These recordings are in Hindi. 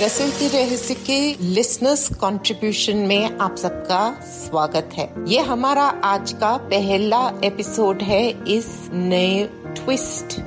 रसोई के रहस्य के लिसनर्स कंट्रीब्यूशन में आप सबका स्वागत है। ये हमारा आज का पहला एपिसोड है इस नए ट्विस्ट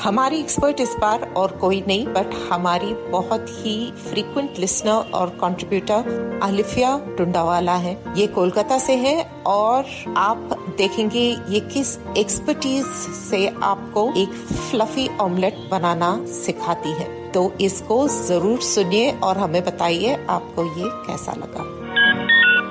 हमारी एक्सपर्ट इस बार और कोई नहीं बट हमारी बहुत ही फ्रीक्वेंट लिसनर और कंट्रीब्यूटर अलिफिया टुंडावाला है। ये कोलकाता से है और आप देखेंगे ये किस एक्सपर्टीज से आपको एक फ्लफी ऑमलेट बनाना सिखाती है। तो इसको ज़रूर सुनिए और हमें बताइए आपको ये कैसा लगा।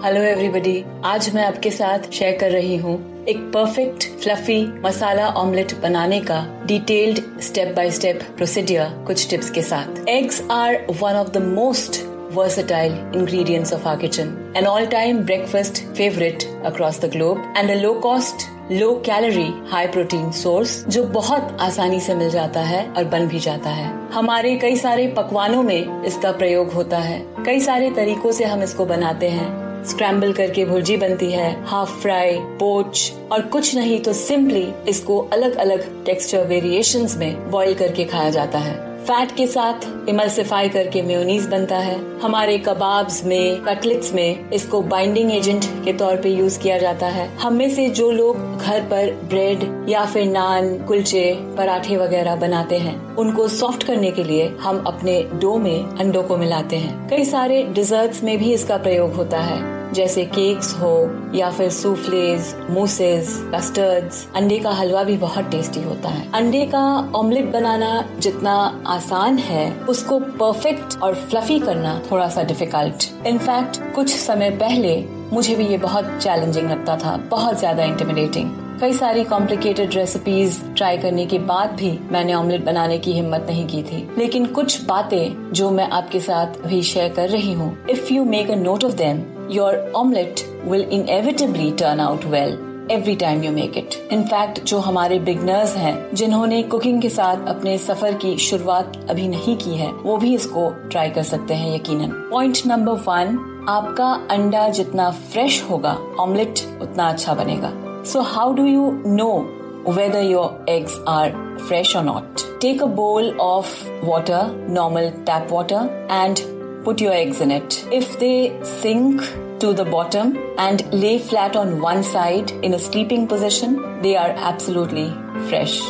हेलो एवरीबॉडी आज मैं आपके साथ शेयर कर रही हूँ एक परफेक्ट फ्लफी मसाला ऑमलेट बनाने का detailed step by step procedure कुछ टिप्स के साथ। Eggs are one of the most versatile ingredients of our kitchen. An all-time breakfast favorite across the globe and a low-cost, low-calorie, high-protein source जो बहुत आसानी से मिल जाता है और बन भी जाता है। हमारे कई सारे पकवानों में इसका प्रयोग होता है। कई सारे तरीकों से हम इसको बनाते हैं। स्क्रैम्बल करके भुर्जी बनती है। हाफ़ फ्राई पोच और कुछ नहीं तो सिंपली इसको अलग अलग टेक्सचर वेरिएशंस में बॉईल करके खाया जाता है। फैट के साथ इमल्सिफाई करके मेयोनीज बनता है। हमारे कबाब्स में कटलेट्स में इसको बाइंडिंग एजेंट के तौर पे यूज़ किया जाता है। हम में से जो लोग घर पर ब्रेड या फिर नान कुलचे, पराठे वगैरह बनाते हैं, उनको सॉफ्ट करने के लिए हम अपने डो में अंडों को मिलाते हैं। कई सारे डिजर्ट्स में भी इसका प्रयोग होता है। जैसे केक्स हो, या फिर सूफलेज मूसेज कस्टर्ड्स अंडे का हलवा भी बहुत टेस्टी होता है। अंडे का ऑमलेट बनाना जितना आसान है, उसको परफेक्ट और फ्लफी करना थोड़ा सा डिफ़िकल्ट इनफैक्ट कुछ समय पहले मुझे भी ये बहुत चैलेंजिंग लगता था, बहुत ज़्यादा इंटिमिडेटिंग कई सारी कॉम्प्लिकेटेड रेसिपीज़ ट्राई करने के बाद भी मैंने ऑमलेट बनाने की हिम्मत नहीं की थी। लेकिन कुछ बातें जो मैं आपके साथ भी शेयर कर रही हूँ if you make a note of them your omelette will inevitably turn out well every time you make it in fact जो हमारे बिगनर्स हैं जिन्होंने कुकिंग के साथ अपने सफ़र की शुरुआत अभी नहीं की है वो भी इसको ट्राई कर सकते हैं यकीनन। पॉइंट नंबर वन आपका अंडा जितना फ्रेश होगा ऑमलेट उतना अच्छा बनेगा। So how do you know whether your eggs are fresh or not? Take a bowl of water, normal tap water, and put your eggs in it. If they sink to the bottom and lay flat on one side in a sleeping position, they are absolutely fresh.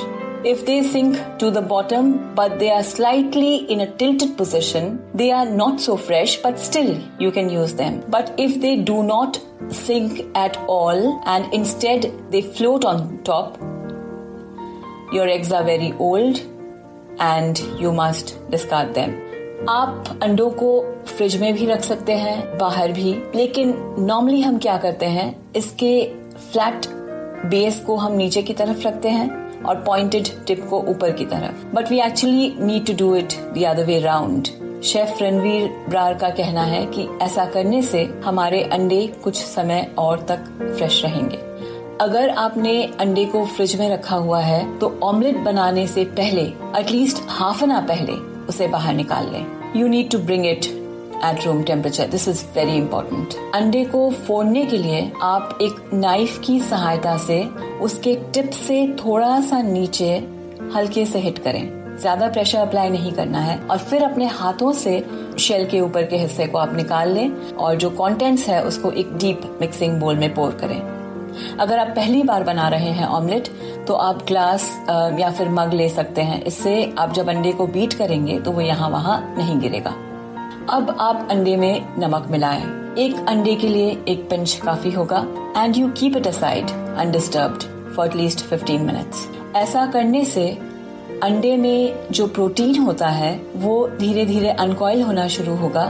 If they sink to the bottom but they are slightly in a tilted position, they are not so fresh but still you can use them. But if they do not sink at all and instead they float on top, your eggs are very old and you must discard them. आप अंडों को फ्रिज में भी रख सकते हैं, बाहर भी। लेकिन नॉर्मली हम क्या करते हैं, इसके फ्लैट बेस को हम नीचे की तरफ़ रखते हैं और पॉइंटेड टिप को ऊपर की तरफ़। But we actually need to do it the other way round chef Ranveer Brar का कहना है कि ऐसा करने से हमारे अंडे कुछ समय और तक फ्रेश रहेंगे। अगर आपने अंडे को फ्रिज में रखा हुआ है तो ऑमलेट बनाने से पहले एटलीस्ट हाफ़ एन आवर पहले, उसे बाहर निकाल लें। You need to bring it at room temperature this is very important अंडे को फोड़ने के लिए आप एक नाइफ की सहायता से उसके टिप से थोड़ा सा नीचे हल्के से हिट करें। ज़्यादा प्रेशर अप्लाई नहीं करना है। और फिर अपने हाथों से शेल के ऊपर के हिस्से को आप निकाल लें और जो कंटेंट्स है उसको एक डीप मिक्सिंग बोल में पोर करें। अगर आप पहली बार बना रहे हैं ऑमलेट तो आप ग्लास या फिर मग ले सकते हैं। इससे आप जब अंडे को बीट करेंगे तो वो यहाँ वहाँ नहीं गिरेगा। अब आप अंडे में नमक मिलाएँ। एक अंडे के लिए एक पिंच काफ़ी होगा and you keep it aside undisturbed for at least 15 minutes ऐसा करने से अंडे में जो प्रोटीन होता है, वो धीरे धीरे अनकॉइल होना शुरू होगा।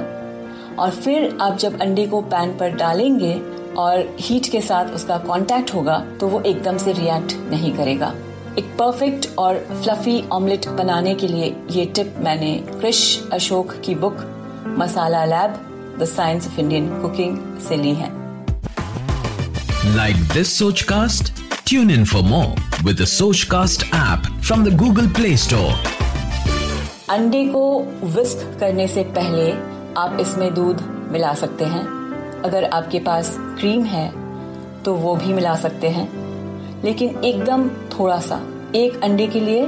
और फिर आप जब अंडे को पैन पर डालेंगे और हीट के साथ उसका कांटेक्ट होगा तो वो एकदम से रिएक्ट नहीं करेगा। एक परफेक्ट और फ्लफी ऑमलेट बनाने के लिए ये टिप मैंने क्रिश अशोक की book Masala lab the science of Indian cooking से ली है। Like this Sochcast? Tune in for more with the cast app from the Google Play Store अंडे को विस्क करने से पहले आप इसमें दूध मिला सकते हैं। अगर आपके पास क्रीम है तो वो भी मिला सकते हैं। लेकिन एकदम थोड़ा सा, एक अंडे के लिए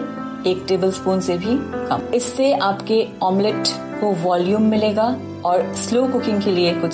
एक टेबल स्पून से भी कम। इससे आपके ऑमलेट को वॉल्यूम मिलेगा और स्लो कुकिंग के लिए कुछ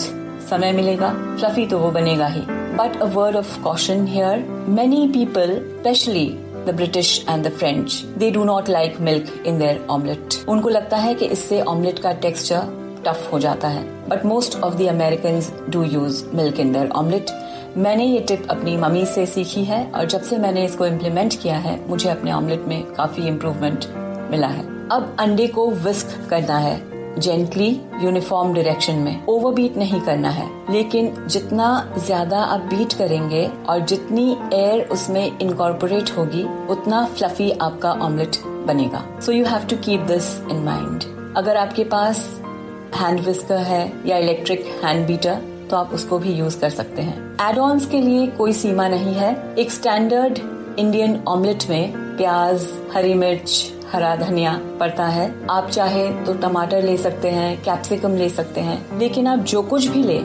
समय मिलेगा। फ्लफी तो वो बनेगा ही। But a word of caution here many people specially the British and the French they do not like milk in their omelette उनको लगता है कि इससे ऑमलेट का टेक्सचर टफ हो जाता है। But most of the American do use milk their omelette मैंने ये टिप अपनी मम्मी से सीखी है और जब से मैंने इसको इम्प्लीमेंट किया है, मुझे अपने ऑमलेट में काफ़ी इम्प्रूवमेंट मिला है। अब अंडे को विस्क करना है जेंटली यूनिफॉर्म डायरेक्शन में। ओवरबीट नहीं करना है, लेकिन जितना ज़्यादा आप बीट करेंगे और जितनी एयर उसमें इनकॉर्पोरेट होगी, उतना फ्लफी आपका ऑमलेट बनेगा। So you have to keep this in mind अगर आपके पास हैंड विस्कर है या इलेक्ट्रिक हैंड बीटर तो आप उसको भी यूज़ कर सकते हैं। एड ऑन्स के लिए कोई सीमा नहीं है। एक स्टैंडर्ड इंडियन ऑमलेट में प्याज, हरी मिर्च, हरा धनिया पड़ता है। आप चाहे तो टमाटर ले सकते हैं कैप्सिकम ले सकते हैं, लेकिन आप जो कुछ भी ले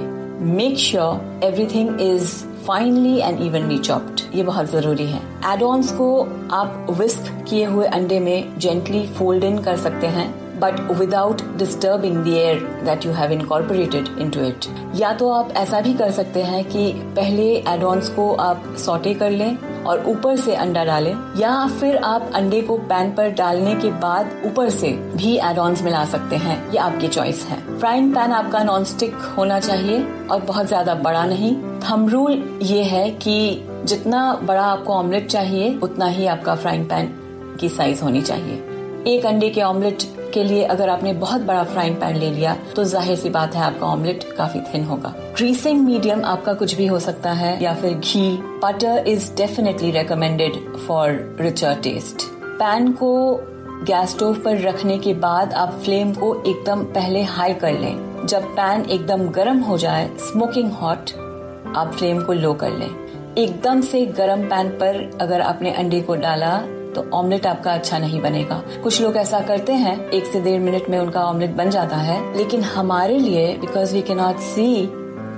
make sure everything is finely and evenly chopped ये बहुत ज़रूरी है। एड ऑन्स को आप विस्क किए हुए अंडे में जेंटली फोल्ड इन कर सकते हैं। But without disturbing the air that you have incorporated into it या तो आप ऐसा भी कर सकते हैं कि पहले एड ऑन्स को आप सॉटे कर लें और ऊपर से अंडा डालें, या फिर आप अंडे को पैन पर डालने के बाद ऊपर से भी एड ऑन्स मिला सकते हैं। ये आपकी चॉइस है। फ्राइंग पैन आपका नॉन स्टिक होना चाहिए और बहुत ज़्यादा बड़ा नहीं। थम रूल ये है कि जितना बड़ा आपको ऑमलेट चाहिए, उतना ही आपका फ्राइंग पैन की साइज़ होनी चाहिए। एक अंडे के ऑमलेट के लिए अगर आपने बहुत बड़ा फ्राइंग पैन ले लिया तो ज़ाहिर सी बात है आपका ऑमलेट काफ़ी थिन होगा। ग्रीसिंग मीडियम आपका कुछ भी हो सकता है, या फिर घी। Butter is definitely recommended for richer taste pan को गैस स्टोव पर रखने के बाद आप फ्लेम को एकदम पहले हाई कर लें। जब पैन एकदम गर्म हो जाए स्मोकिंग हॉट आप फ्लेम को लो कर लें। एकदम से गर्म पैन पर अगर आपने अंडे को डाला तो ऑमलेट आपका अच्छा नहीं बनेगा। कुछ लोग ऐसा करते हैं, एक से डेढ़ मिनट में उनका ऑमलेट बन जाता है। लेकिन हमारे लिए because we can not see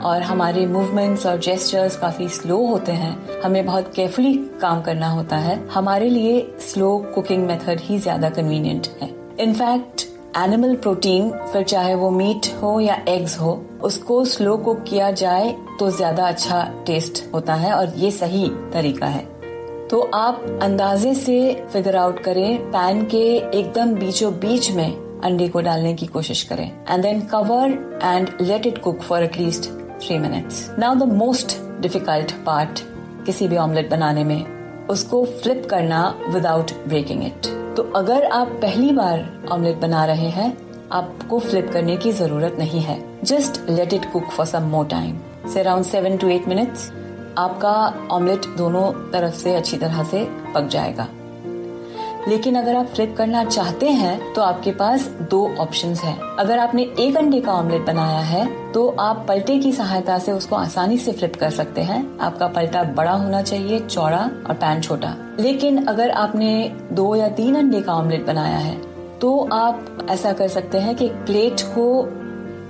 और हमारे मूवमेंट्स और जेस्टर्स काफ़ी स्लो होते हैं, हमें बहुत केयरफुली काम करना होता है। हमारे लिए स्लो कुकिंग मेथड ही ज़्यादा कन्वीनियंट है। इनफैक्ट एनिमल प्रोटीन फिर चाहे वो मीट हो या एग्स हो, उसको स्लो कुक किया जाए तो ज़्यादा अच्छा टेस्ट होता है, और ये सही तरीका है। तो आप अंदाजे से फिगर आउट करें पैन के एकदम बीचों बीच में अंडे को डालने की कोशिश करें and then cover and let it cook for at least three minutes now the most difficult part किसी भी ऑमलेट बनाने में, उसको फ्लिप करना विदाउट ब्रेकिंग इट तो अगर आप पहली बार ऑमलेट बना रहे हैं, आपको फ्लिप करने की ज़रूरत नहीं है. Just let it cook for some more time से around seven to eight minutes आपका ऑमलेट दोनों तरफ़ से अच्छी तरह से पक जाएगा। लेकिन अगर आप फ्लिप करना चाहते हैं तो आपके पास दो ऑप्शंस हैं। अगर आपने एक अंडे का ऑमलेट बनाया है तो आप पलटे की सहायता से उसको आसानी से फ्लिप कर सकते हैं। आपका पलटा बड़ा होना चाहिए, चौड़ा और पैन छोटा। लेकिन अगर आपने दो या तीन अंडे का ऑमलेट बनाया है तो आप ऐसा कर सकते हैं कि प्लेट को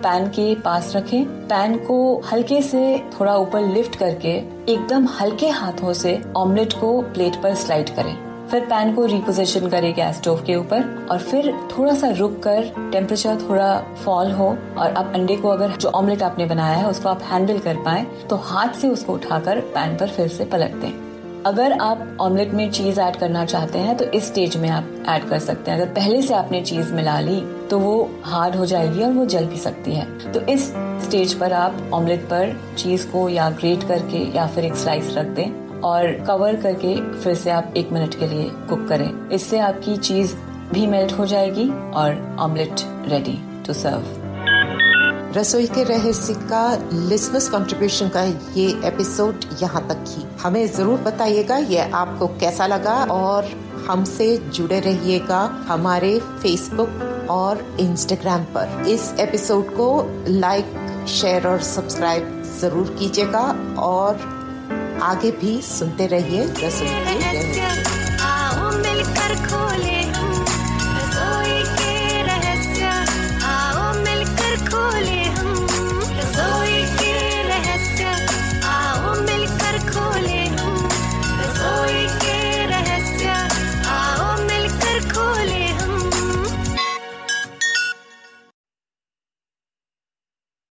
पैन के पास रखें। पैन को हल्के से थोड़ा ऊपर लिफ्ट करके एकदम हल्के हाथों से ऑमलेट को प्लेट पर स्लाइड करें। फिर पैन को रिपोजिशन करें गैस स्टोव के ऊपर और फिर थोड़ा सा रुक कर टेम्परेचर थोड़ा फॉल हो और अब अंडे को अगर जो ऑमलेट आपने बनाया है उसको आप हैंडल कर पाए तो हाथ से उसको उठाकर पैन पर फिर से पलट दें। अगर आप ऑमलेट में चीज़ ऐड करना चाहते हैं तो इस स्टेज में आप ऐड कर सकते हैं। अगर पहले से आपने चीज़ मिला ली तो वो हार्ड हो जाएगी और वो जल भी सकती है। तो इस स्टेज पर आप ऑमलेट पर चीज़ को या ग्रेट करके या फिर एक स्लाइस रख दें और कवर करके फिर से आप एक मिनट के लिए कुक करें। इससे आपकी चीज़ भी मेल्ट हो जाएगी और ऑमलेट रेडी टू सर्व रसोई के रहस्य का लिसनर्स कंट्रीब्यूशन का ये एपिसोड यहाँ तक ही। हमें ज़रूर बताइएगा, ये आपको कैसा लगा और हमसे जुड़े रहिएगा हमारे फेसबुक और इंस्टाग्राम पर। इस एपिसोड को लाइक शेयर और सब्सक्राइब ज़रूर कीजिएगा और आगे भी सुनते रहिए रसोई के रहस्य।